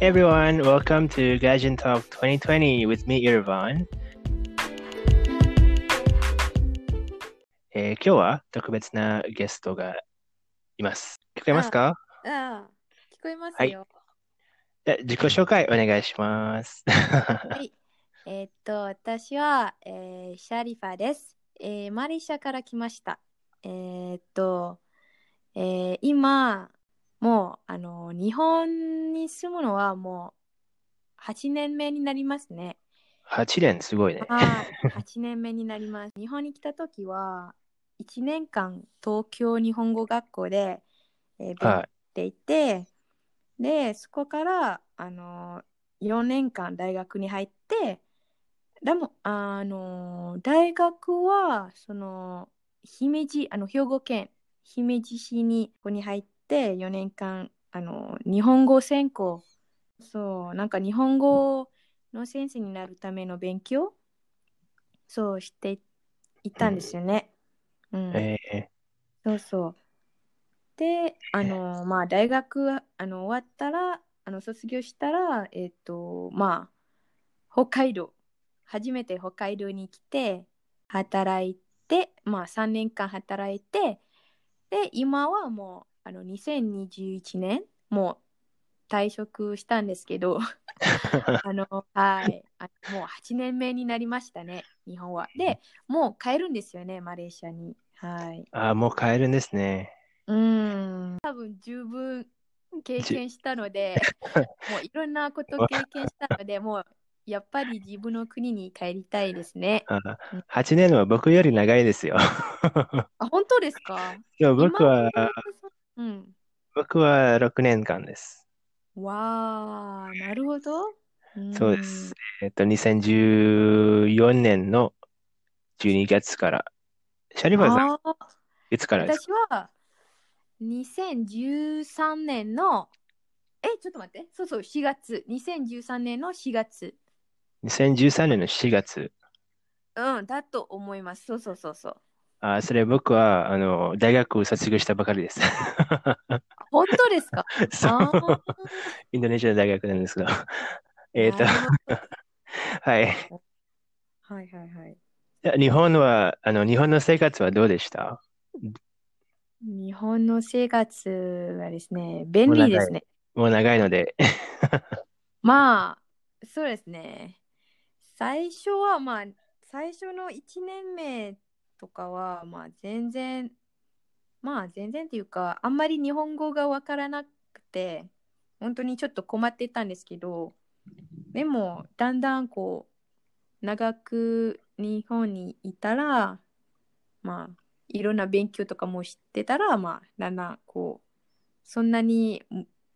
Everyone, welcome to Gaijin Talk 2020 with me, Irvan. えー今日は特別なゲストがいます。聞こえますか？ああ、聞こえますはいよ。じゃあ自己紹介お願いします。はい。えーっと、私は、えーシャリファです。えーマレーシアから来ました。えーっと、えー今、もう、あの、日本に住むのはもう8年目になりますね。8年すごいね。はい、8年目になります。日本に来た時は、1年間東京日本語学校で、えー勉はい。っていて、で、そこから、あの、4年間大学に入って、でも、あの、大学は、その、姫路、あの、兵庫県姫路市に、ここに入って、4年間、あの、日本語専攻、そう、なんか日本語の先生になるための勉強、そうしていったんですよね。うん。えそうそう。で、あの、まあ、大学、あの、終わったら、あの、卒業したら、えっと、まあ、北海道、初めて北海道に来て、働いて、まあ、3年間働いて、で、今はもう、あの、2021年、もう退職したんですけど、ー あの、はい、あもう8年目になりましたね、日本は。で、もう帰るんですよね、マレーシアに。はい。あー、もう帰るんですね。うーん、多分十分経験したので、もういろんなこと経験したので、もうやっぱり自分の国に帰りたいですね。あ8年は僕より長いですよ。あ、本当ですか？でも僕は、うん。僕は6年間です。わあ、なるほど。そうです。えっと、2014年の12月から。シャリうん。バさん、いつからです私は2013年の、え、ちょっと待って。そうそう、4月。2013年の4月。か ?2013 年の4月。うん、だと思います。そうそうそうそう。あ、それ僕は、あの、大学を卒業したばかりです。本当ですか？そう インドネシアの大学なんですが。えっと、はい。はいはいはい。日本は、あの、日本の生活はどうでした？日本の生活はですね、便利ですね。もう長いので。まあ、そうですね。最初はまあ、最初の1年目とかは、まあ全然、まあ全然っていうか、あんまり日本語がわからなくて、本当にちょっと困ってたんですけど、でも、だんだんこう、長く日本にいたら、まあ、いろんな勉強とかも知ってたら、まあ、だんだんこう、そんなに、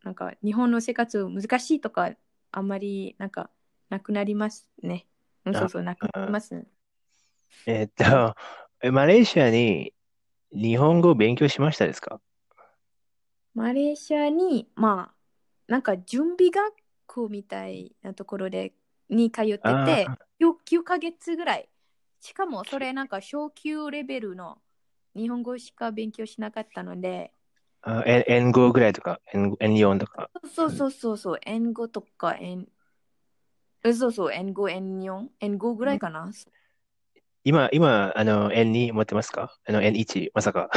なんか日本の生活難しいとか、あんまりなんかなくなりますね。そうそう、なくなりますね。えっと、えマレーシアに日本語を勉強しましたですか？マレーシアに、まあ、なんか準備学校みたいなところで、に通ってて、あー。9, 9ヶ月ぐらい。しかもそれなんか小級レベルの日本語しか勉強しなかったので、あ N- N5 ぐらいとか、N- N4 とか？そうそうそうそう、N5 とかえそうそう、N5、N4、N5 ぐらいかな？今、今、あの、N2 持ってますか？あの、N1、まさか。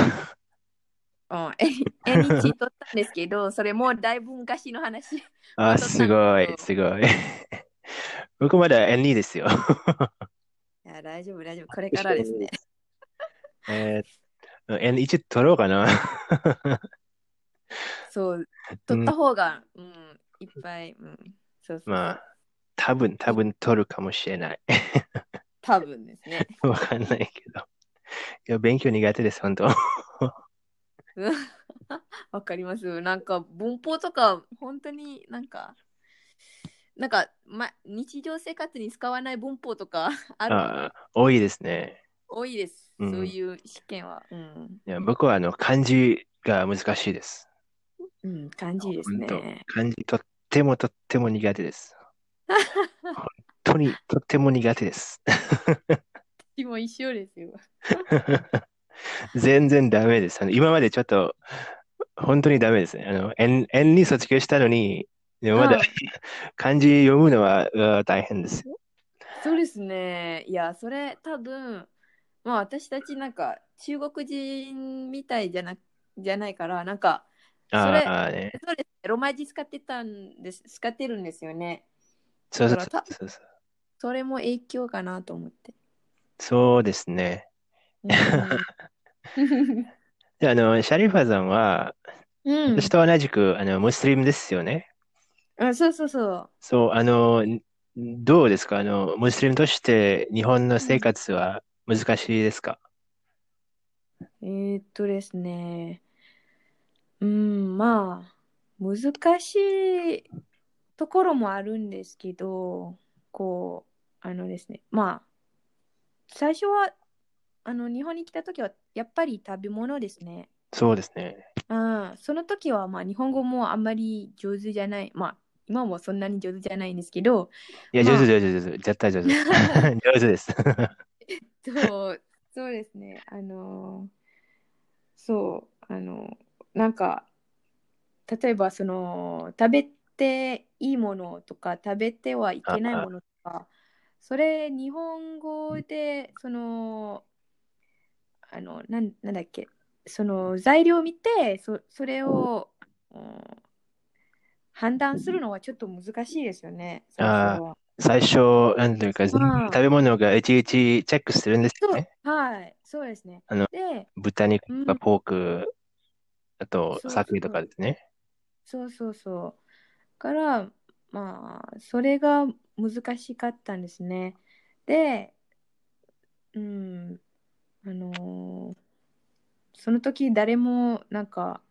うん、N- N1 取ったんですけど、それもうだいぶ昔の話。あ、すごい、すごい。僕まだ N2 ですよ。いや、大丈夫、大丈夫。これからですね。えー N1 取ろうかな。そう、取った方が、うん、いっぱい、うん、そうそう。まあ、多分、多分取るかもしれない。多分ですね。わかんないけど。いや、勉強苦手です、本当。うんわかります。なんか文法とか、本当になんか、なんか、ま、日常生活に使わない文法とか あるあ多いですね。多いです。うんそういう試験は。うん、いや僕はあの漢字が難しいです。うん、感じですね。漢字とってもとっても苦手です。本 当にとっても苦手です。私も一緒ですよ。全然ダメです。あの今までちょっと本当にダメですね。あの、N に卒業したのに、でもまだうん漢字読むのは大変ですよ。そうですね。いや、それ多分、まあ私たちなんか中国人みたいじゃなじゃないから、なんか、それ、ね。そうです。ロマ字使ってたんです、使ってるんですよね。そうそうそうそう。それも影響かなと思って。そうですね。うん。で、あの、シャリファさんは、うん私と同じく、あの、ムスリムですよね。あそうそうそう。そう、あの、どうですか？あの、ムスリムとして日本の生活は難しいですか？えーっとですね。うん、まあ、難しいところもあるんですけど、こう、あのですね、まあ、最初は、あの、日本に来た時は、やっぱり食べ物ですね。そうですね。うん、その時は、まあ、日本語もあんまり上手じゃない。まあ、今もそんなに上手じゃないんですけど、いや、まあ上手、上手、上手。絶対上手。上手です。そう、そうですね。あの、そう、あの、なんか、例えば、その、食べていいものとか、食べてはいけないものとか、それ、日本語で、その、あの、なん、なんだっけ、その材料を見て、そ、それを、うん判断するのはちょっと難しいですよね、最初は。最初、なんというか、食べ物がいちいちチェックするんですね。、はい、そうですね。あので、豚肉とうんかポーク、あとそう酒とかですね。そうそうそう。から、まあ、それが難しかったんですね。で、うん、あのーその時誰も、なんか、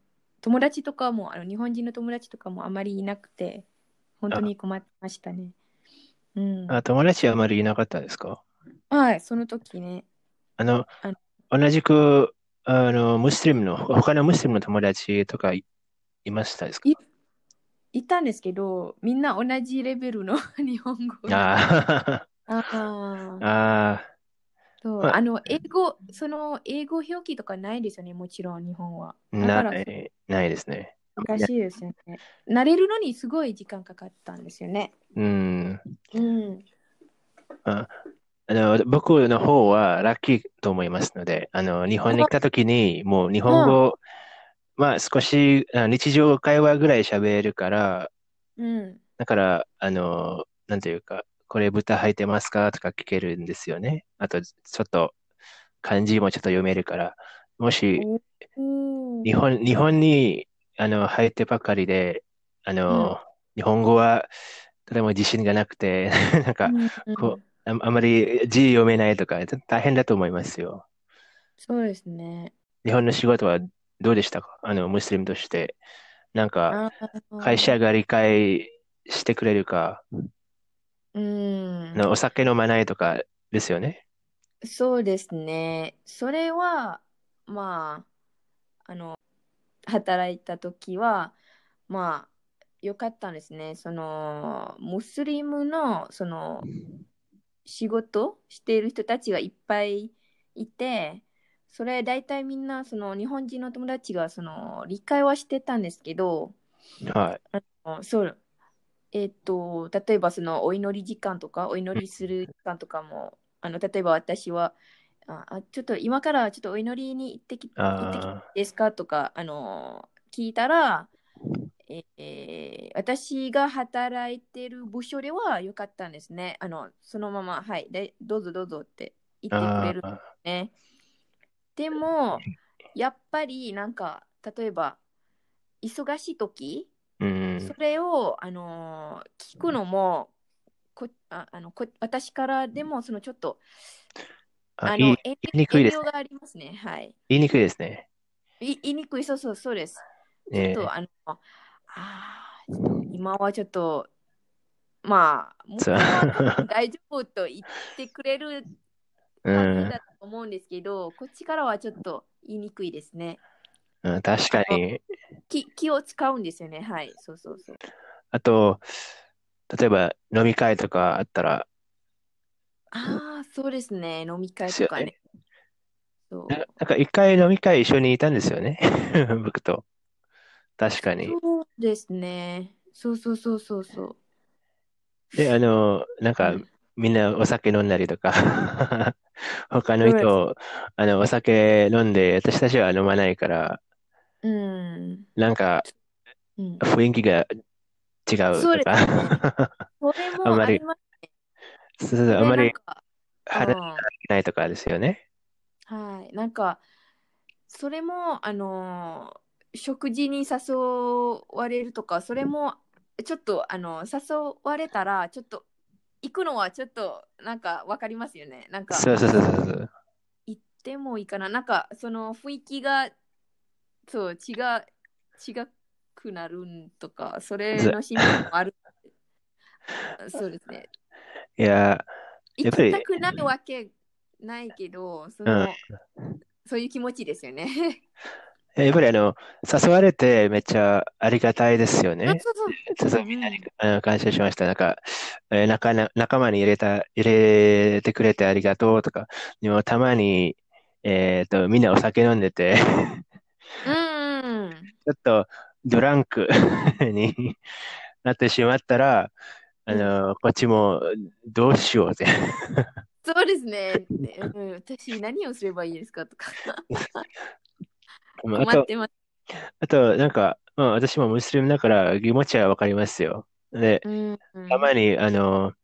友達とかも、あの日本人の友達とかもあまりいなくて、本当に困ってましたね。うん。あ、友達はあまりいなかったですか？はい、その時ね。あのあ、同じく、あの、ムスリムの、他のムスリムの友達とかい、いましたですか？いいたんですけど、みんな同じレベルの 日本語。あああ、ーあそう、まああの、英語、その英語表記とかないですよね、もちろん、日本は。ない、ないですね。難しいですよね。慣れるのにすごい時間かかったんですよね。うん。うん。あの、僕の方はラッキーと思いますので、あの、日本に来た時に、もう日本語、まあ少しあ日常会話ぐらい喋るから、うん。だから、あの、なんというか、これ豚入ってますかとか聞けるんですよね。あと、ちょっと漢字もちょっと読めるから、もし日本、日本にあの入ってばかりで、あの、日本語はとても自信がなくて、なんか、うんこうあ、あまり字読めないとか、大変だと思いますよ。そうですね。日本の仕事はどうでしたか？あの、ムスリムとして。なんか、会社が理解してくれるか、うんお酒飲まないとかですよね。そうですね。それは、まあ、あの、働いた時は、まあ、よかったんですね。その、ムスリムの、その、仕事している人たちがいっぱいいて、それ大体みんな、その、日本人の友達が、その、理解はしてたんですけど、はい。あそう、えっと、例えばそのお祈り時間とか、お祈りする時間とかも、あの例えば私はあ、あちょっと今からちょっとお祈りに行ってき行ってきてですかとか、あの聞いたら、ええー私が働いてる部署ではよかったんですね。あのそのまま、はい、でどうぞどうぞって言あ、ってくれるあね。でも、やっぱりなんか、例えば、忙しい時、あ、うん、それを、あのー聞くのもこああのこ私からでもそのちょっとあ、の遠言いにくいです遠慮がありますね。はい。言いにくいですね。い言いにくい、そうそうそうです。ちょえっと、あの、あーちょっと今はちょっと、まあ、向こ う大丈夫と言ってくれるだと思うんですけど、こっちからはちょっと言いにくいですね。うん、確かに。気気を使うんですよね。はい。そうそうそう。あと、例えば飲み会とかあったら、ああ、そうですね。飲み会とかね。そうななんか一回飲み会一緒にいたんですよね。僕と。確かに。そうですね。そうそうそうそうそで、あの、なんう。か、うん。みんなお酒飲んだりとか 他の。人、あの、お酒飲んで、私たちは飲まないから、うん。なんか、うん。雰囲気が違うと。かそれ あんまり、もありますね。そうそうあんまりなんか、う肌にん。ないとかですよね。はい。なんか、それも、あのー食事に誘われるとか、それも、ちょっと、あの、誘われたら、ちょっと、行くのはちょっと、なんか、わかりますよね。なんか、そうそうそうそう。行ってもいいかな。なんか、その雰囲気が、そう、違う、違くなるんとか、それずの心配もある。そうですね。いや、やっ行ぱり、きたくないわけないけど、そうん。の、そういう気持ちですよね。やっぱりあの、誘われてめっちゃありがたいですよあ、ね。そうそう。そうそう、うんみんなにうん。あの感謝しました。なんか、えー仲な、仲間に入れた、入れてくれてありがとうとか、でもたまに、えっと、みんなお酒飲んでてうん。ちょっとドランク になってしまったら、あうん。の、こっちもどうしようって。そうですね。ねうん、私、何をすればいいですかとか。まああと、困ってます。あと、なんか、まあ、私もムスリムだから気持ちはわかりますよ。で、うん。たまに、あの、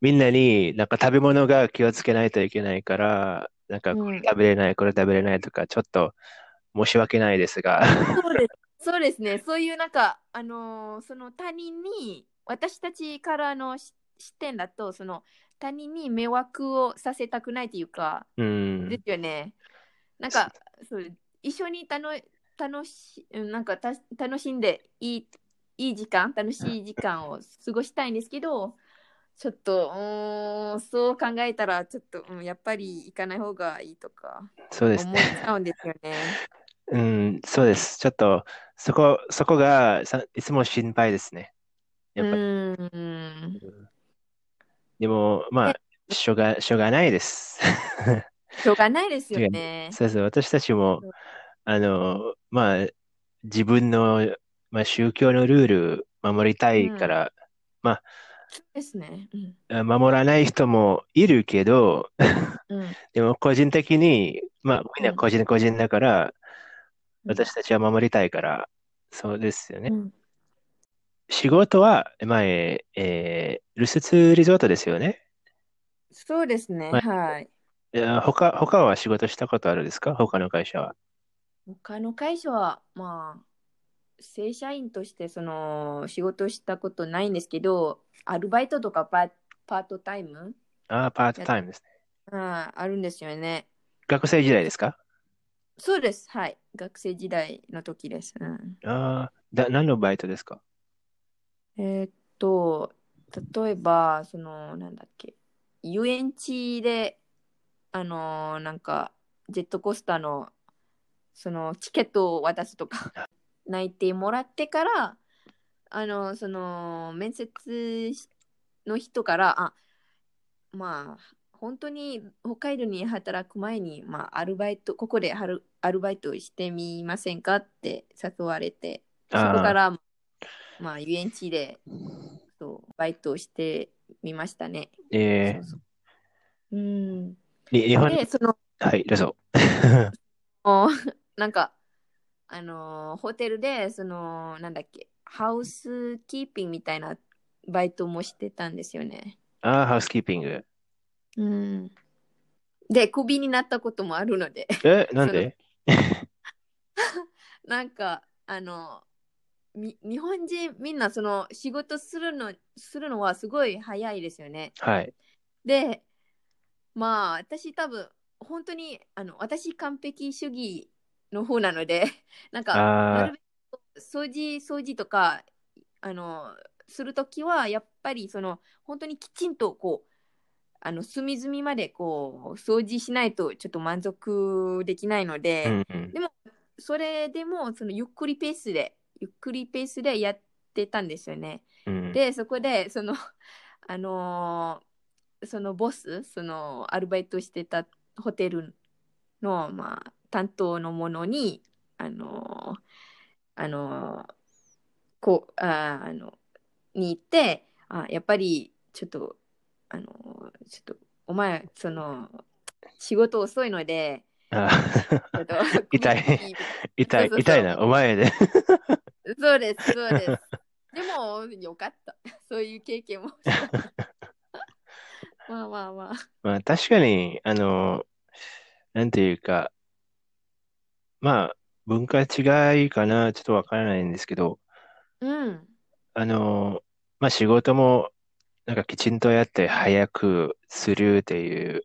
みんなになんか食べ物が気をつけないといけないから、なんかこれうん。食べれない、これ食べれないとか、ちょっと申し訳ないですが。そうです。そうですね。そういうなんか、あのーその他人に、私たちからのし視点だと、その他人に迷惑をさせたくないというか、うでん。すよね。なんか、そう一緒に楽楽しうんなんかた楽しんでいいいい時間、楽しい時間を過ごしたいんですけど、ちょっと、うーん、そう考えたら、ちょっと、うん、やっぱり行かない方がいいとかそうです思っちゃうんですよね。うん、そうです。ちょっと、そこ、そこがさ、いつも心配ですね。うやっぱり。うんでも、まであ、しょうが、しょうがないです。しょうがないですよね。そうそう、私たちも、あの、まあ、自分の、まあ、宗教のルール守りたいから、まそうですね。うん。あ、守らない人もいるけど、うん。でも個人的に、まあ、みんなうん個人個人だから、うん私たちは守りたいから、そうですよね。うん仕事は、前、えー、ルスツリゾートですよね。そうですね。まはい。いや他、他は仕事したことあるんですか？他の会社は。他の会社は、まあ、正社員としてその仕事したことないんですけど、アルバイトとかパパートタイム、ああ、パートタイムですね。ああるんですよね。学生時代ですか？そうです。はい。学生時代の時です。うん、ああ、だ、何のバイトですか？えーっと、例えば、その、なんだっけ、遊園地で、あのーなんか、ジェットコースターの、その、チケットを渡すとか、泣いてもらってから、あの、その、面接の人から、あ、まあ、本当に北海道に働く前に、まあ、アルバイト、ここでアルアルバイトしてみませんかって誘われて、そこから、まあ、遊園地でそうバイトをしてみましたね。えそうそう。うん。日本、で、その、はい、どうぞ。おなんか、あのーホテルで、その、なんだっけ、ハウスキーピングみたいなバイトもしてたんですよね。ああ、ハウスキーピング。うん。で、クビになったこともあるので、え、なんで？なんか、あの、み日本人みんなその仕事するのするのはすごい早いですよね。はい。で、まあ私多分本当にあの私完璧主義の方なので、なんかなあるべく掃除掃除とかあのするときはやっぱりその本当にきちんとこうあの隅々までこう掃除しないとちょっと満足できないのあ、で、うんうん。でもそれでもそのゆっくりペースでゆっくりペースでやってたんですよね。うんでそこでその あのーそのボスそのアルバイトしてたホテルの、まあ、担当の者にあのーあのーこうああのに行ってあやっぱりちょっとあのちょっとお前その仕事遅いので 痛い。首痛い、痛いな、お前で。そうですそうです。でもよかった。そういう経験も まあまあまあ。まあ確かに、あの、なんていうか、まあ文化違いかな、ちょっとわからないんですけど、うん。あの、まあ仕事もなんかきちんとやって早くするっていう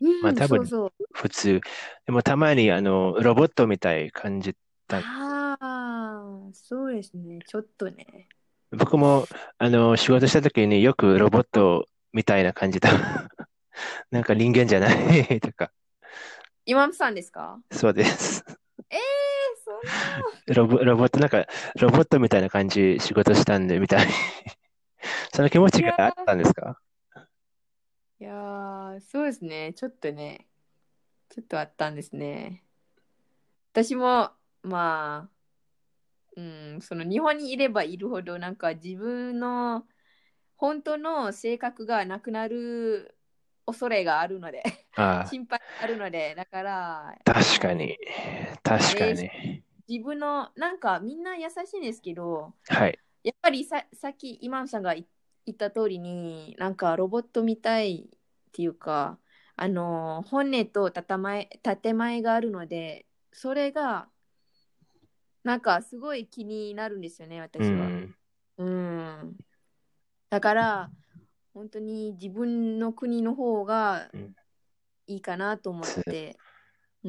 うん、まあ多分そうそう。普通。でもたまにあの、ロボットみたい感じた。ああそうですね。ちょっとね。僕もあの、仕事した時によくロボットみたいな感じだ。なんか人間じゃない とか。今ムさんですか？そうです。えー、そんなロボ、ロボット、なんか、ロボットみたいな感じ仕事したんで、みたい。その気持ちがあったんですか？いやー、そうですね。ちょっとね、ちょっとあったんですね。私も、まあ、うん、その日本にいればいるほど、なんか自分の本当の性格がなくなる恐れがあるので、心配があるので、だから、確かに。確かに。自分の、なんかみんな優しいんですけど、はい。やっぱりささっき今さんが言言った通りになんかロボットみたいっていうかあの本音と建前建前があるのでそれがなんかすごい気になるんですよね私は。うん。うんだから本当に自分の国の方がうんいいかなと思って。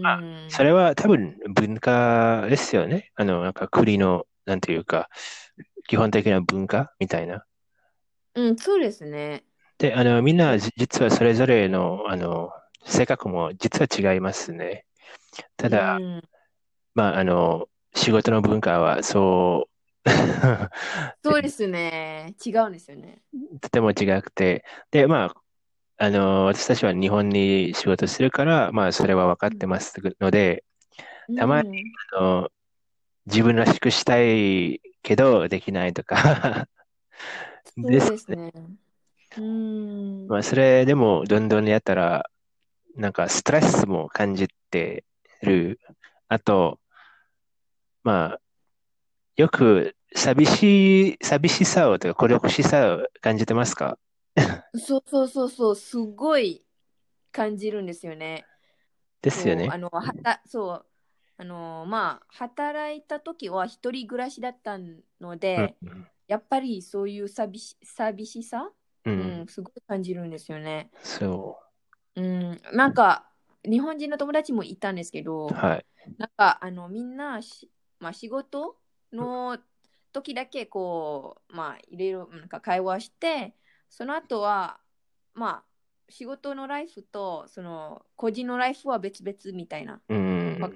あうんそれは多分文化ですよね。あの、なんか国の、なんていうか、基本的な文化みたいな。うん、そうですね。で、あの、みんなじ実はそれぞれの、あの、性格も実は違いますね。ただ、うんまあ、あの、仕事の文化はそう、そうですね。違うんですよね。とても違くて、で、まあ、あの、私たちは日本に仕事するから、まあ、それは分かってますので、たまに。あの、自分らしくしたいけど、できないとか そうですですね。うん。まあ、それでもどんどんやったら、なんかストレスも感じてる。あと、まあ、よく寂しい、寂しさをとか孤独しさを感じてますか？そうそうそうそう、すごい感じるんですよね。ですよねそう。あの、はた、そう、あの、まあ、働いた時は一人暮らしだったので、うんやっぱりそういう寂し寂しさ、う、うんん、すごい感じるんですよね。そうん、なんか、日本人の友達もいたんですけど、う。はい。なんか、あの、みんなし、まあ、仕事の時だけ、こう、まあ、いろいろ、なんか会話して、その後は、まあ、仕事のライフと、その、個人のライフは別々みたいな。うん。わ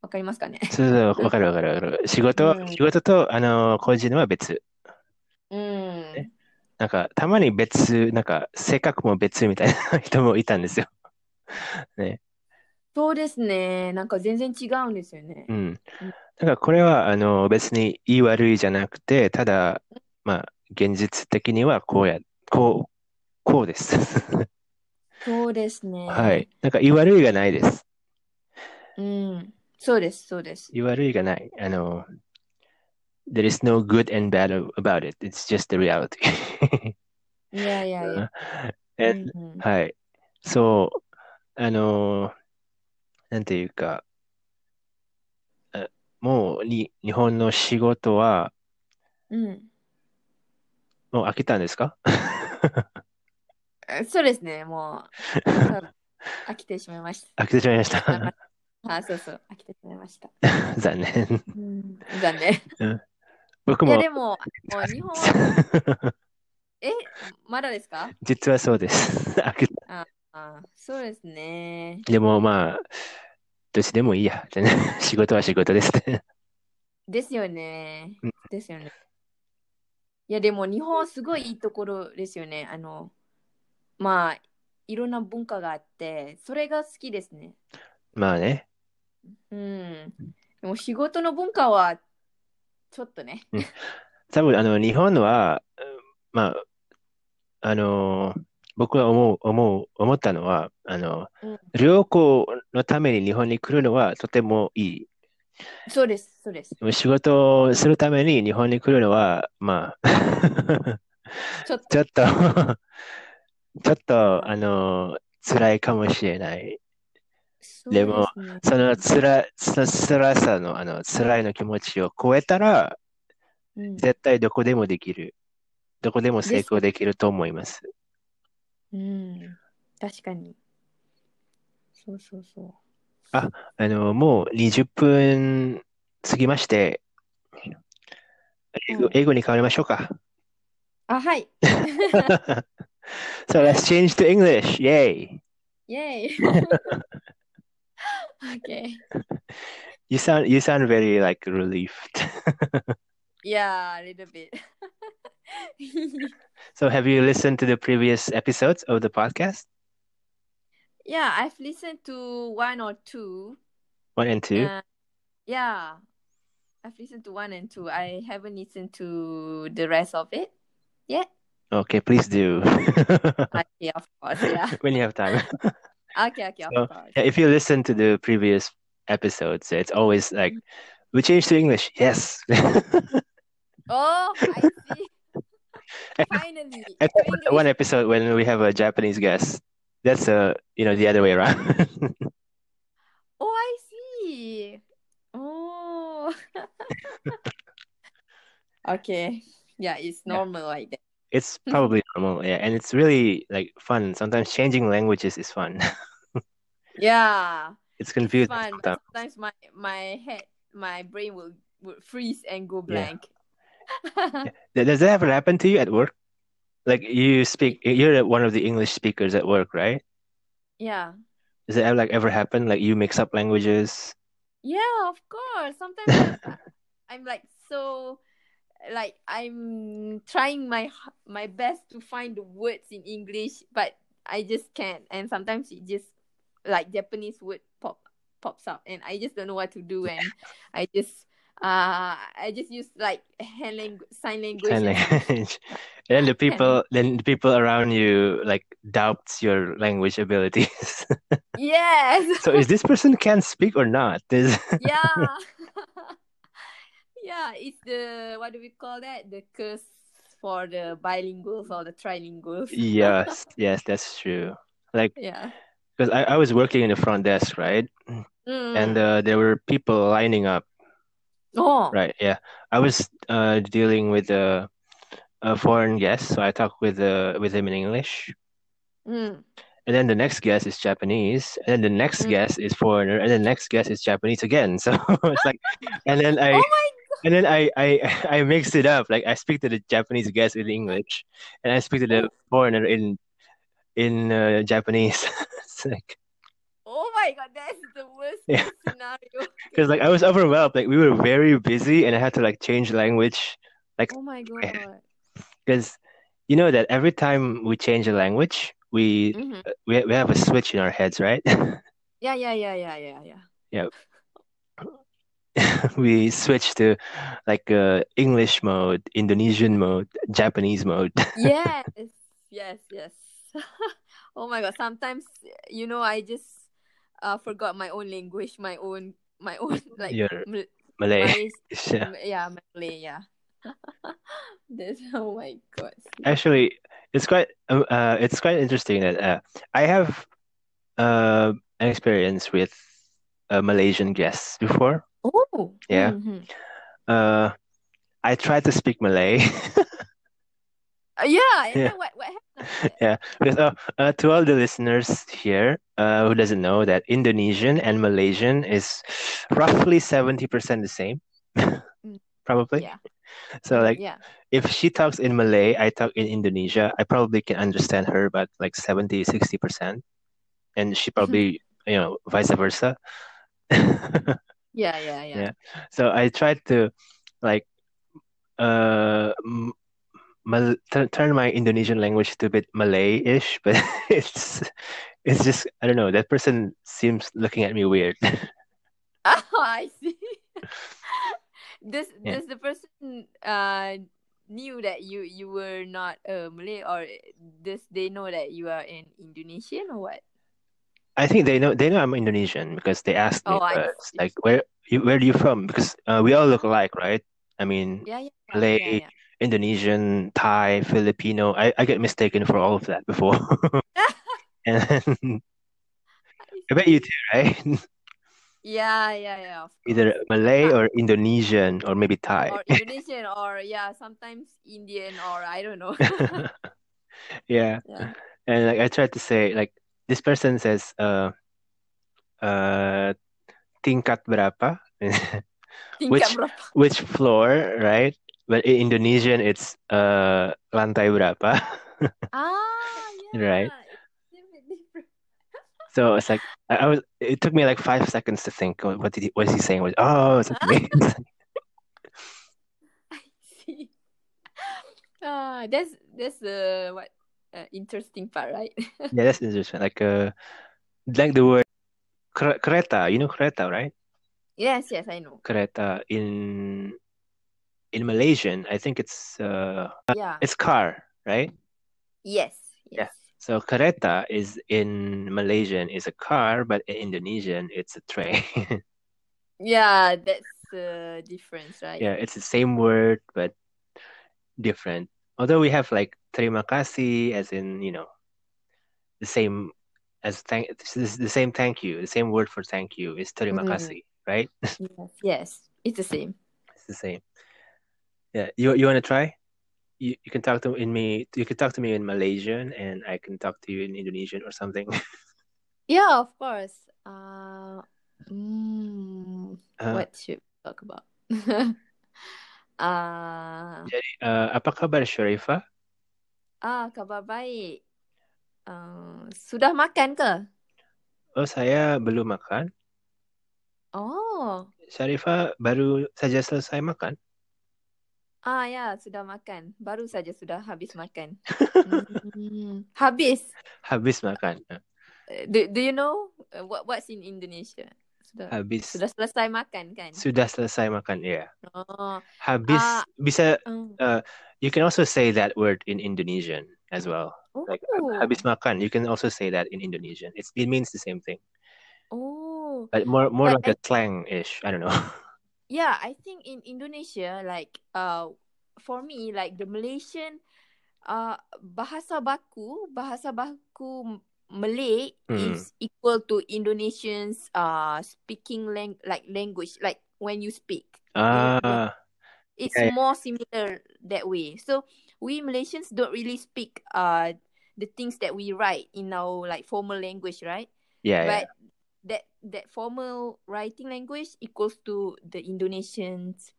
わかりますかね？そうそう、わかるわかるわかる。仕事、うん仕事と、あの、個人は別。うん。なんか、たまに別、なんか、性格も別みたいな人もいたんですよ。ね。そうですね。なんか全然違うんですよねう。ん。だからこれは、あの、別に言い悪いじゃなくて、ただ、まあ、現実的にはこうや、こう、こうです。そうですね。はい。なんか言い悪いがないです。うん。そうです、そうです。言い悪いがない。あの、there is no good and bad about it. It's just the reality. いやいやいや。And はい。そう、あの、なんていうか、あもうに、日本の仕事は、うん。もう飽きたんですか？えそうですね、もう、飽きてしまいました。飽きてしまいました。あ、そうそう、飽きてしまいました。残念。うん、残念。僕もいや、でも、もう日本は、え、まだですか？実はそうです。飽きあ、そうですね。でもまあ、どっちでもいいや。じゃね 仕事は仕事ですね。ですよねうん。ですよね。いや、でも日本はすごいいいところですよね。あの、まあ、いろんな文化があって、それが好きですね。まあね。うん。でも仕事の文化はちょっとね。多分、あの、日本は、まあ、あの、僕は思う、思う、思ったのは、あの、うん旅行のために日本に来るのはとてもいい。そうです、そうです。仕事をするために日本に来るのは、まあ、ちょっと、ちょっとちょっと、あの、辛いかもしれない。でもその辛、その辛さの、あの、辛いの気持ちを超えたら、うん絶対どこでもできる。どこでも成功できると思います。うん、確かに。そうそうそう。あの、もう20分過ぎまして、英語うん英語に変わりましょうか。あ、はい。So let's change to English. Yay. イェイ Okay. You sound you sound very like relieved. Yeah, a little bit. So have you listened to the previous episodes of the podcast? yeah, I've listened to one or two. One and two? Uh, yeah, I've listened to one and two. I haven't listened to the rest of it yet. Okay, please do. Okay, of course. Yeah. When you have time. Okay, okay, So, of course. Yeah, if you listen to the previous episodes, it's always like we changed to English. Yes. Oh, I see. Finally. To one episode when we have a Japanese guest. That's uh you know the other way around. Oh, I see. Oh. okay. Yeah, it's Yeah. normal like that. it's probably normal, yeah, and it's really like fun. Sometimes changing languages is fun. Yeah. It's It's confusing fun, sometimes. sometimes my my head, my brain will, will freeze and go Yeah. blank. Does that ever happen to you at work? Like you speak, you're one of the English speakers at work, right? yeah. Does that ever, like ever happen? Like you mix up languages? Yeah, of course. Sometimes I'm like so like I'm trying my my best to find the words in English, but I just can't. And sometimes it just like Japanese word pop pops up, and I just don't know what to do. And I just uh I just use like hand sign language. Sign and- language. And the people, then the people around you like doubts your language abilities. Yes. So is this person can speak or not? This yeah. yeah, it's the what do we call that? The curse for the bilinguals or the trilinguals. yes, yes, that's true. Like Yeah. because I, I was working in the front desk, right? Mm. And uh, there were people lining up, oh. right? Yeah, I was uh, dealing with a, a foreign guest, so I talked with uh, with him in English. Mm. And then the next guest is Japanese, and then the next Mm. guest is foreigner, and the next guest is Japanese again. So it's like, and then I, Oh and then I, I, I mixed it up. Like I speak to the Japanese guest in English, and I speak to the foreigner in, in uh, Japanese. it's like, my god, that's the worst Yeah. scenario. because like I was overwhelmed. Like we were very busy, and I had to like change language. Like oh my god. Because you know that every time we change a language, we Mhm. we we have a switch in our heads, right? Yeah, yeah, yeah, yeah, yeah, yeah. we switch to like uh, English mode, Indonesian mode, Japanese mode. Yes, yes, yes. oh my god, sometimes you know I just uh forgot my own language, my own my own like Your Mal- Malay. Yeah. Yeah, Malay, yeah. That's oh my god. Actually, it's quite uh, uh, it's quite interesting that uh, I have uh, an experience with a Malaysian guest before. Oh, Yeah. mhm. Uh, I tried to speak Malay. Uh, yeah, Yeah. what what happened? Yeah, because uh, uh, to all the listeners here uh, who doesn't know that Indonesian and Malaysian is roughly 70% the same, Mm. probably. Yeah. So like yeah. if she talks in Malay, I talk in Indonesia, I probably can understand her about like 70, 60%. And she probably, you know, vice versa. Yeah, yeah, yeah. Yeah. So I tried to like uh Mal- tu- turn my Indonesian language to a bit Malay-ish, but it's it's just I don't know, that person seems looking at me weird. Oh, I see. does Yeah. does the person uh knew that you you were not uh, Malay or does they know that you are an Indonesian or what? I think they know they know I'm Indonesian because they asked me Oh, first, like where you where are you from? Because uh, we all look alike, right? I mean, Yeah, yeah, Malay, yeah, yeah. Indonesian, Thai, Filipino. I, I get mistaken for all of that before. And I bet you too, right? Yeah, yeah, yeah. Either. Malay or Indonesian or maybe Thai. Or Indonesian or yeah, sometimes Indian or I don't know. Yeah. Yeah. And like I tried to say, like this person says, uh, uh, tingkat berapa? Tingkat Which berapa? which floor, right? But in Indonesian, it's uh lantai berapa, Ah, right? yeah. It's a bit different. So it's like I, I was. It took me like five seconds to think. What did he? What is he saying? Was oh, it's okay. I see. Ah, that's that's the what uh, interesting part, right? yeah, that's interesting. Like uh, like the word kere- kereta. You know kereta, right? yes, yes, I know. Kereta in in Malaysian, I think it's uh Yeah. it's car, right? Yes. Yeah. Yes. So kereta is in Malaysian is a car, but in Indonesian it's a train. Yeah, that's the difference, right? Yeah, it's the same word but different. Although we have like terima kasih as in, you know, the same as thank the same thank you. The same word for thank you is terima Mm. kasih, right? Yes. Yes. It's the same. It's the same. Yeah, you you want to try? You you can talk to in me. You can talk to me in Malaysian, and I can talk to you in Indonesian or something. Yeah, of course. Uh, mm, Uh, what should we talk about? uh, jadi, uh, apa kabar Sharifah? ah, kabar baik. Uh, sudah makan ke? Oh, saya belum makan. Oh, Sharifah baru saja selesai makan. Ah ya, sudah makan. Baru saja sudah habis makan. Hmm, habis. Habis makan. Uh, Uh, Do, do you know uh, what what's in Indonesia? Sudah Habis. sudah selesai makan kan? Sudah selesai makan, ya. Oh, Habis ah, bisa mm. uh, you can also say that word in Indonesian as well. Like oh, habis makan, you can also say that in Indonesian. It's it means the same thing, oh. but more more But like a slang-ish. I don't know. Yeah, I think in Indonesia, like uh, for me, like the Malaysian, uh, bahasa baku, bahasa baku Malay Hmm. is equal to Indonesians uh speaking lang like language, like when you speak. You know, when Ah, it's yeah, yeah. more similar that way. So we Malaysians don't really speak uh the things that we write in our like formal language, right? yeah, yeah. That that formal writing language equals to the Indonesians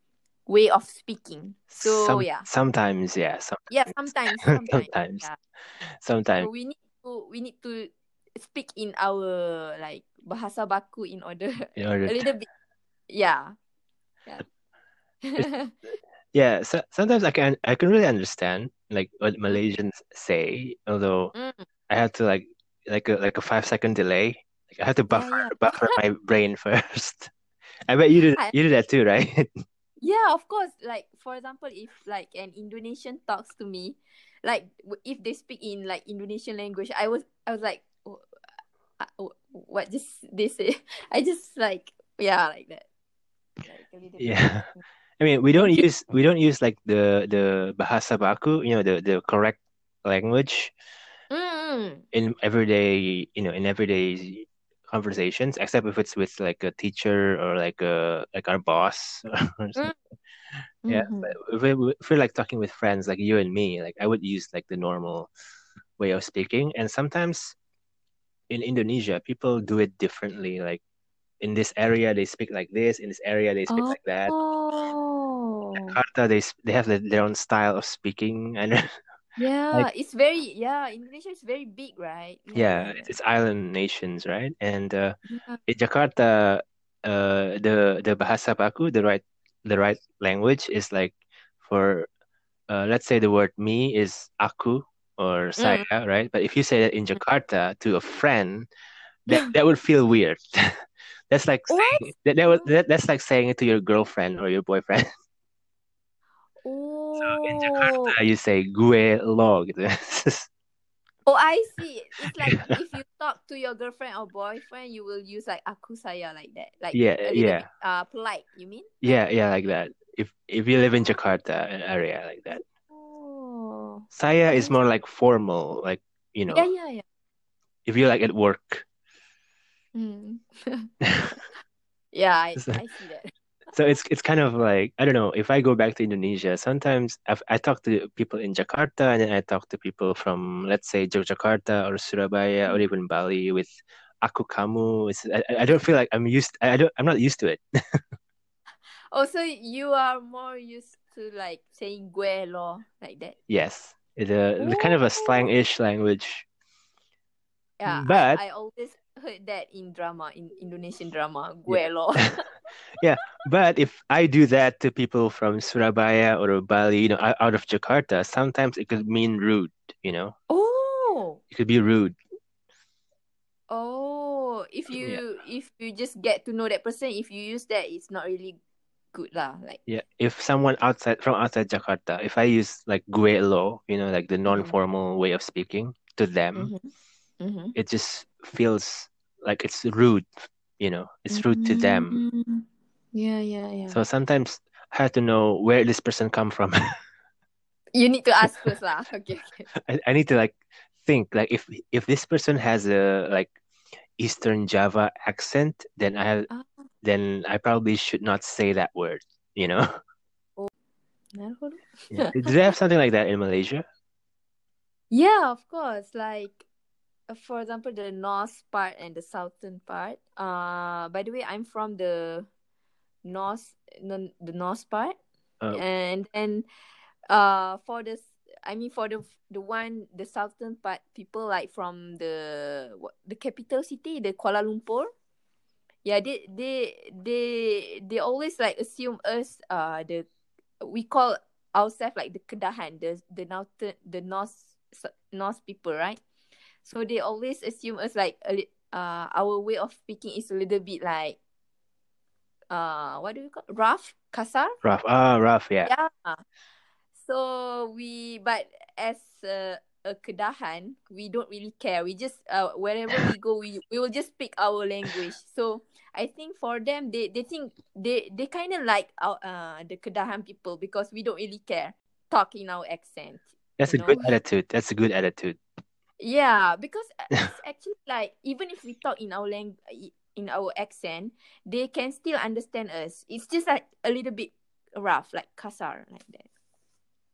way of speaking. So Some yeah. sometimes, yeah, Yeah, sometimes, sometimes, sometimes. sometimes, Yeah. sometimes. So we need to we need to speak in our like bahasa baku in order In order a little bit yeah. Yeah. yeah. So, sometimes I can I can really understand like what Malaysians say, although mm. I have to like like a like a five second delay. I have to buffer yeah. buffer my brain first. I bet you did I, you did that too, right? yeah, of course. Like for example, if like an Indonesian talks to me, like if they speak in like Indonesian language, I was I was like, "Oh, uh, oh, what just they say? I just like yeah, like that, like bit. Yeah. I mean, we don't use we don't use like the the bahasa baku, you know, the the correct language mm, in everyday, you know, in everyday conversations, except if it's with like a teacher or like a like our boss or mm, something. Yeah, mhm. but if, we, if we're like talking with friends, like you and me, like I would use like the normal way of speaking, and sometimes in Indonesia, people do it differently. Like in this area, they speak like this. In this area, they speak like that. Oh, Jakarta, they they have their own style of speaking, and like yeah, it's very yeah. Indonesia is very big, right? Yeah, yeah, it's, it's island nations, right? And uh, yeah. in Jakarta, uh, the the bahasa baku, the right the right language is like for uh, let's say the word me is aku or Mm. saya, right? But if you say that in Jakarta to a friend, that that would feel weird. That's like saying, that, that, was- that that's like saying it to your girlfriend or your boyfriend. Oh. Jakarta, you say gue lo gitu. Oh, I see. It's like if you talk to your girlfriend or boyfriend, you will use like aku saya like that. Like Yeah, yeah. bit, uh polite, you mean? yeah, yeah, like that. If if you live in Jakarta, an area like that. Oh. Saya is more like formal, like you know, Yeah, yeah, yeah. if you like at work. Mm. Yeah, I, I see that. So it's it's kind of like I don't know. If I go back to Indonesia, sometimes I've, I talk to people in Jakarta, and then I talk to people from let's say Yogyakarta or Surabaya or even Bali with aku kamu. It's, I, I don't feel like I'm used. I don't. I'm not used to it. Oh, also, you are more used to like saying gue lo like that. Yes, it's a the kind of a slang-ish language. Yeah, But- I, I always heard that in drama, in Indonesian drama, gue lo. Yeah, but if I do that to people from Surabaya or Bali, you know, out of Jakarta, sometimes it could mean rude. You know, Oh, it could be rude. oh, if you if you just get to know that person, if you use that, it's not really good lah. Like, Yeah, if someone outside from outside Jakarta, if I use like gue lo, you know, like the non-formal way of speaking to them, mm-hmm. Mm-hmm. it just feels like it's rude you know it's rude to them. Mm-hmm. Yeah yeah yeah. So sometimes i have to know where this person come from. You need to ask first lah. okay, okay. I, I need to like think like if if this person has a like eastern java accent then i ah. then i probably should not say that word you know? Yeah. do they have something like that in malaysia? Yeah of course. Like for example, the north part and the southern part. Uh, by the way, I'm from the north, the, the north part, Oh. and then, uh, for the, I mean, for the the one the southern part, people like from the what, the capital city, the Kuala Lumpur. Yeah, they they they they always like assume us uh the we call ourselves like the Kedahan, the the north the north north people, right? So they always assume us like a, uh our way of speaking is a little bit like uh what do you call rough, kasar? Rough. Ah, rough. Yeah. Yeah. So we, but as a, a Kedahan, we don't really care. We just, uh, wherever we go, we, we will just speak our language. So I think for them, they, they think they, they kind of like our, uh, the Kedahan people because we don't really care talk in our accent. That's a you good attitude. That's a good attitude. Yeah, because it's actually like even if we talk in our lang in our accent, they can still understand us. It's just like a little bit rough, like kasar, like that.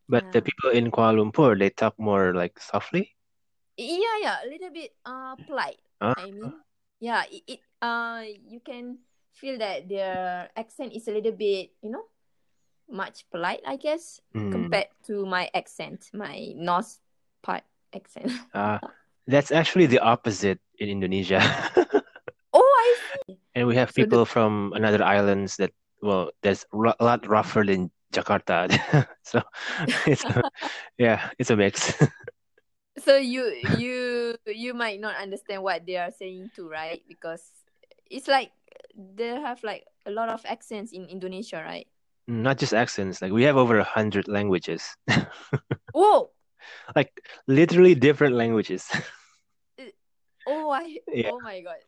But the people in Kuala Lumpur, they talk more like softly. Yeah, yeah, a little bit uh polite. Ah. I mean, yeah, it, it uh you can feel that their accent is a little bit, you know, much polite, I guess, Mm. compared to my accent, my north part accent. Ah, that's actually the opposite in Indonesia. oh, I see. And we have So the- people from another islands that, well, there's ru- a lot rougher than Jakarta. So it's a, yeah, it's a mix. So you you you might not understand what they are saying too, right? Because it's like they have like a lot of accents in Indonesia, right? Not just accents, like we have over a hundred languages. Whoa! Like literally different languages. Oh, I Yeah. oh my god.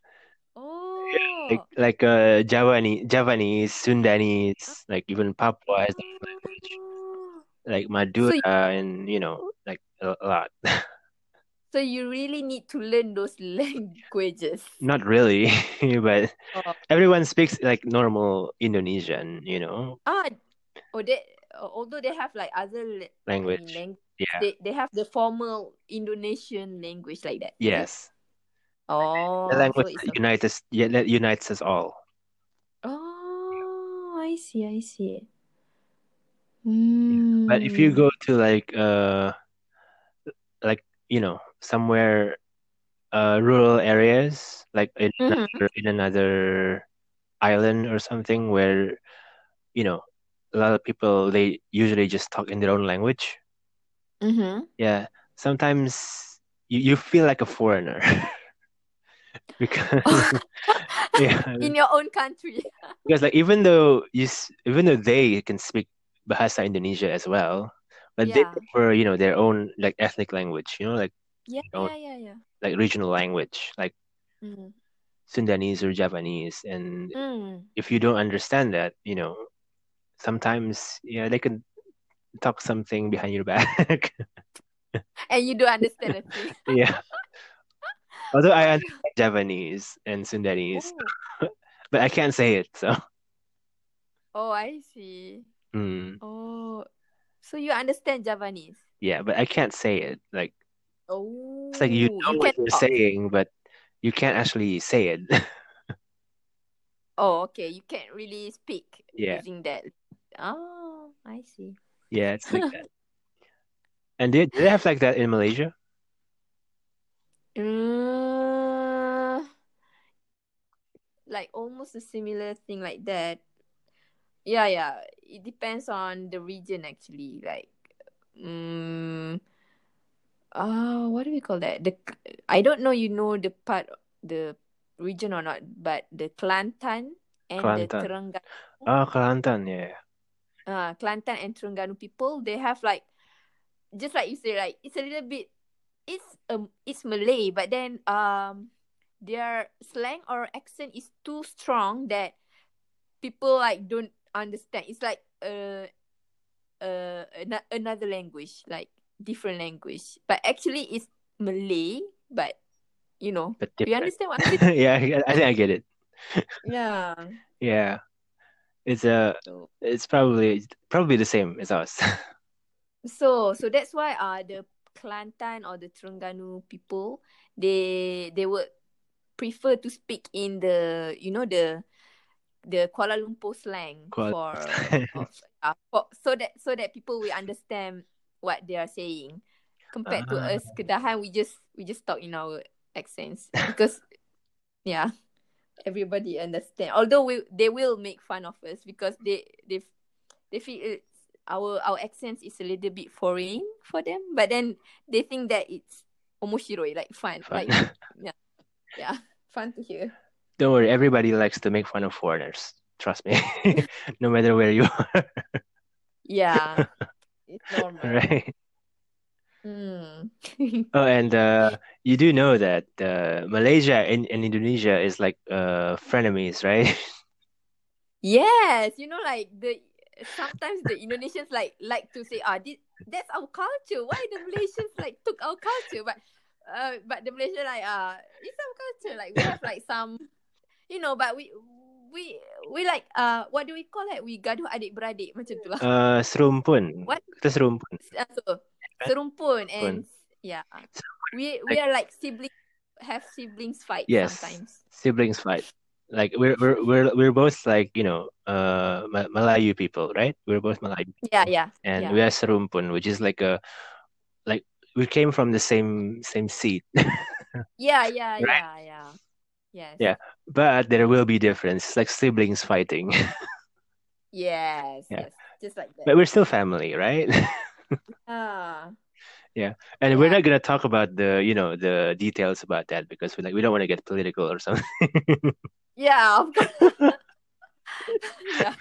Oh. Like like uh Javanese, Javanese, Sundanese, like even Papua has their language. Oh. Like Madura and you know, like a, a lot. So you really need to learn those languages. Not really, but Oh. everyone speaks like normal Indonesian, you know, Ah, oh, they although they have like other la- I mean, language. lang- Yeah. they they have the formal Indonesian language like that. it? Yes. Oh, The language so that unites us, yeah, that unites us all. Oh, I see, I see. Mm. But if you go to like uh like you know somewhere uh rural areas like in Mhm. another, in another island or something where you know a lot of people they usually just talk in their own language. Mm-hmm. Yeah, sometimes you, you feel like a foreigner. because yeah, in your own country. because like even though you even though they can speak Bahasa Indonesia as well, but they prefer you know their own like ethnic language, you know, like Yeah, Oh. yeah, yeah, yeah. like regional language, like Mm. Sundanese or Javanese, and Mm. if you don't understand that, you know, sometimes yeah they can talk something behind your back. And you don't understand it. yeah. Although I understand Javanese and Sundanese, Oh. but I can't say it, so oh, I see. mm, Oh, so you understand Javanese? yeah, but I can't say it. Like Oh, it's like you know you what you're talk. saying, but you can't actually say it. Oh, okay. You can't really speak Yeah. using that. Oh, I see. Yeah, it's like that. And did do they have like that in Malaysia? Uh, like almost a similar thing like that. Yeah, yeah. It depends on the region actually. Like, um, uh, what do we call that? The I don't know. You know the part, the region or not? But the Kelantan and the Kelantan. Terengganu. Oh, Kelantan, yeah. Uh, Kelantan and Terengganu people, they have like, just like you say, like it's a little bit, it's um, it's Malay, but then um, their slang or accent is too strong that people like don't understand. It's like uh, uh, an- another language, like different language, but actually it's Malay, but you know, But you understand what I'm saying? yeah, I think I get it. Yeah. Yeah. It's a it's probably probably the same as us. So so that's why uh the Kelantan or the Terengganu people they they would prefer to speak in the you know the the Kuala Lumpur slang Kuala for, of, uh, for so that so that people will understand what they are saying compared to Ah. us Kedahan we just we just talk in our accents because yeah everybody understand although we they will make fun of us because they they they feel it's our our accents is a little bit foreign for them but then they think that it's omoshiroi like fun, Fun. like yeah, yeah fun to hear Don't worry, everybody likes to make fun of foreigners. Trust me. no matter where you are. yeah it's normal right. mm. Oh, and uh, you do know that uh, Malaysia and, and Indonesia is like uh, frenemies, right? yes you know like the sometimes the indonesians like like to say ah this, that's our culture. Why the malaysians like took our culture? But uh but the malaysian like ah it's our culture. Like we have like some you know but we we we like uh what do we call it we gaduh adik-beradik. Macam tu lah. Uh, serumpun. What? Kita serumpun. Uh, so serumpun. and yeah we we are like siblings have siblings fight Yes. sometimes Siblings fight. Like we're we're we're we're both like you know uh Malayu people, right? We're both Malayu, yeah yeah and yeah. we are serumpun, which is like a like we came from the same same seed. yeah yeah Right. yeah yeah yes Yeah. But there will be difference, like siblings fighting. yes Yeah. yes just like that But we're still family, right? ah Yeah, and we're not gonna talk about the, you know, the details about that because we like we don't want to get political or something. yeah of course yeah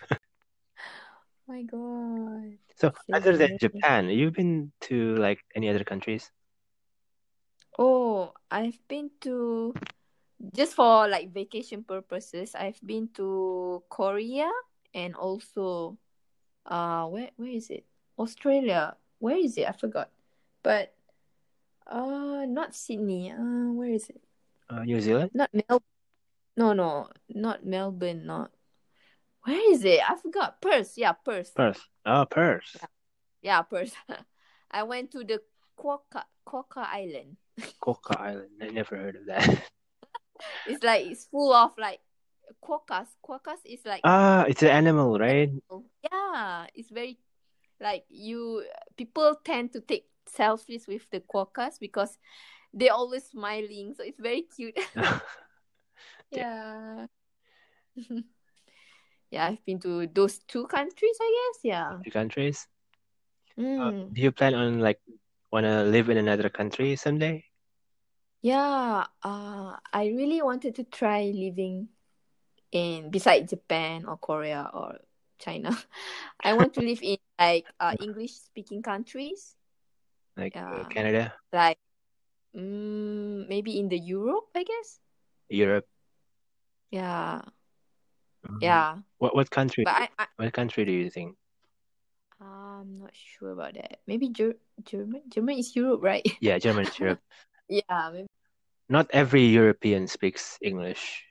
my god So other than Japan, you've been to like any other countries? Oh, I've been to just for like vacation purposes. I've been to Korea and also uh where where is it? Australia. Where is it? I forgot. But uh not Sydney. Uh where is it? Uh, New Zealand? Not Mel No, no, not Melbourne, not Where is it? I forgot. Perth. Yeah, Perth. Perth. Oh, Perth. Yeah, Perth. I went to the Quokka Quokka Island. Coca Island. I never heard of that. It's like it's full of like quokkas. Quokkas is like Ah, it's an animal, right? yeah, it's very like you people tend to take selfies with the quokkas because they're always smiling, so it's very cute. yeah. yeah, I've been to those two countries, I guess. Yeah. Two countries. Uh, Mm. do you plan on like want to live in another country someday? Yeah, uh, I really wanted to try living in beside Japan or Korea or China. I want to live in like uh, English speaking countries, Like uh, Yeah. Canada, like mm, maybe in the Europe, I guess. Europe. Yeah, Mhm. yeah. What what country? I, I What country do you think? I'm not sure about that. Maybe Ger- German. German is Europe, right? Yeah, German is Europe. yeah, maybe. Not every European speaks English.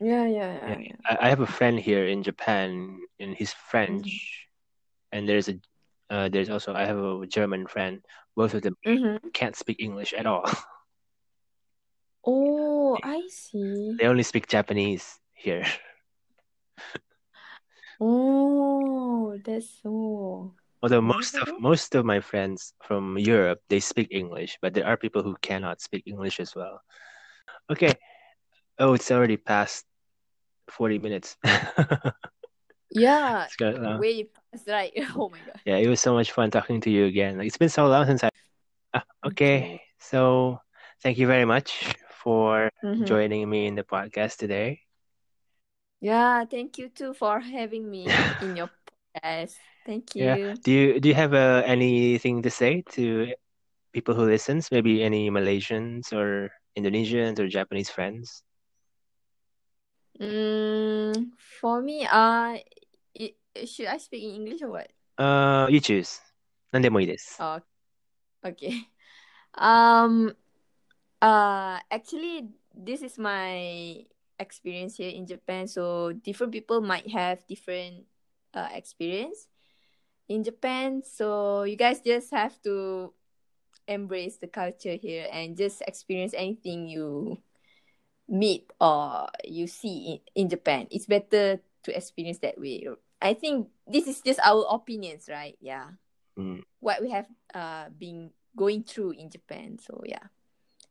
Yeah, yeah, yeah, Yeah. yeah. I, I have a friend here in Japan, and he's French, and there's a uh, there's also I have a German friend. Both of them Mm-hmm. can't speak English at all. Oh, I see. They only speak Japanese here. Oh, that's so. Although most of most of my friends from Europe they speak English, but there are people who cannot speak English as well. Okay. Oh, it's already past 40 minutes. Yeah, It's got, uh, way past, right? Oh my god. yeah, it was so much fun talking to you again. Like, it's been so long since I. Ah, okay, so thank you very much for Mhm. joining me in the podcast today. Yeah, thank you too for having me in your podcast. Thank you. Yeah. Do you do you have uh, anything to say to people who listens? Maybe any Malaysians or Indonesians or Japanese friends? Mm, for me, uh, should I speak in English or what? Uh, you choose. 何でもいいです。 Oh, okay. Um, uh, actually, this is my experience here in Japan. So different people might have different uh, experience in Japan. So you guys just have to embrace the culture here and just experience anything you meet or you see in, in Japan. It's better to experience that way. I think this is just our opinions, right? Yeah Mm. what we have uh been going through in Japan. So yeah,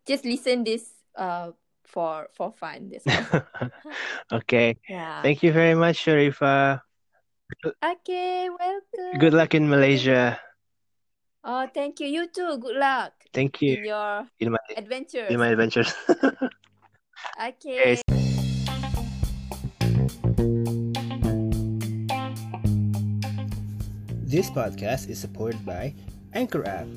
just listen this uh for for fun. All. okay. yeah. Thank you very much, Sharifa. okay, welcome. Good luck in Malaysia. Oh, thank you. You too. Good luck Thank you in your in my adventures. in my adventures. okay. This podcast is supported by Anchor App.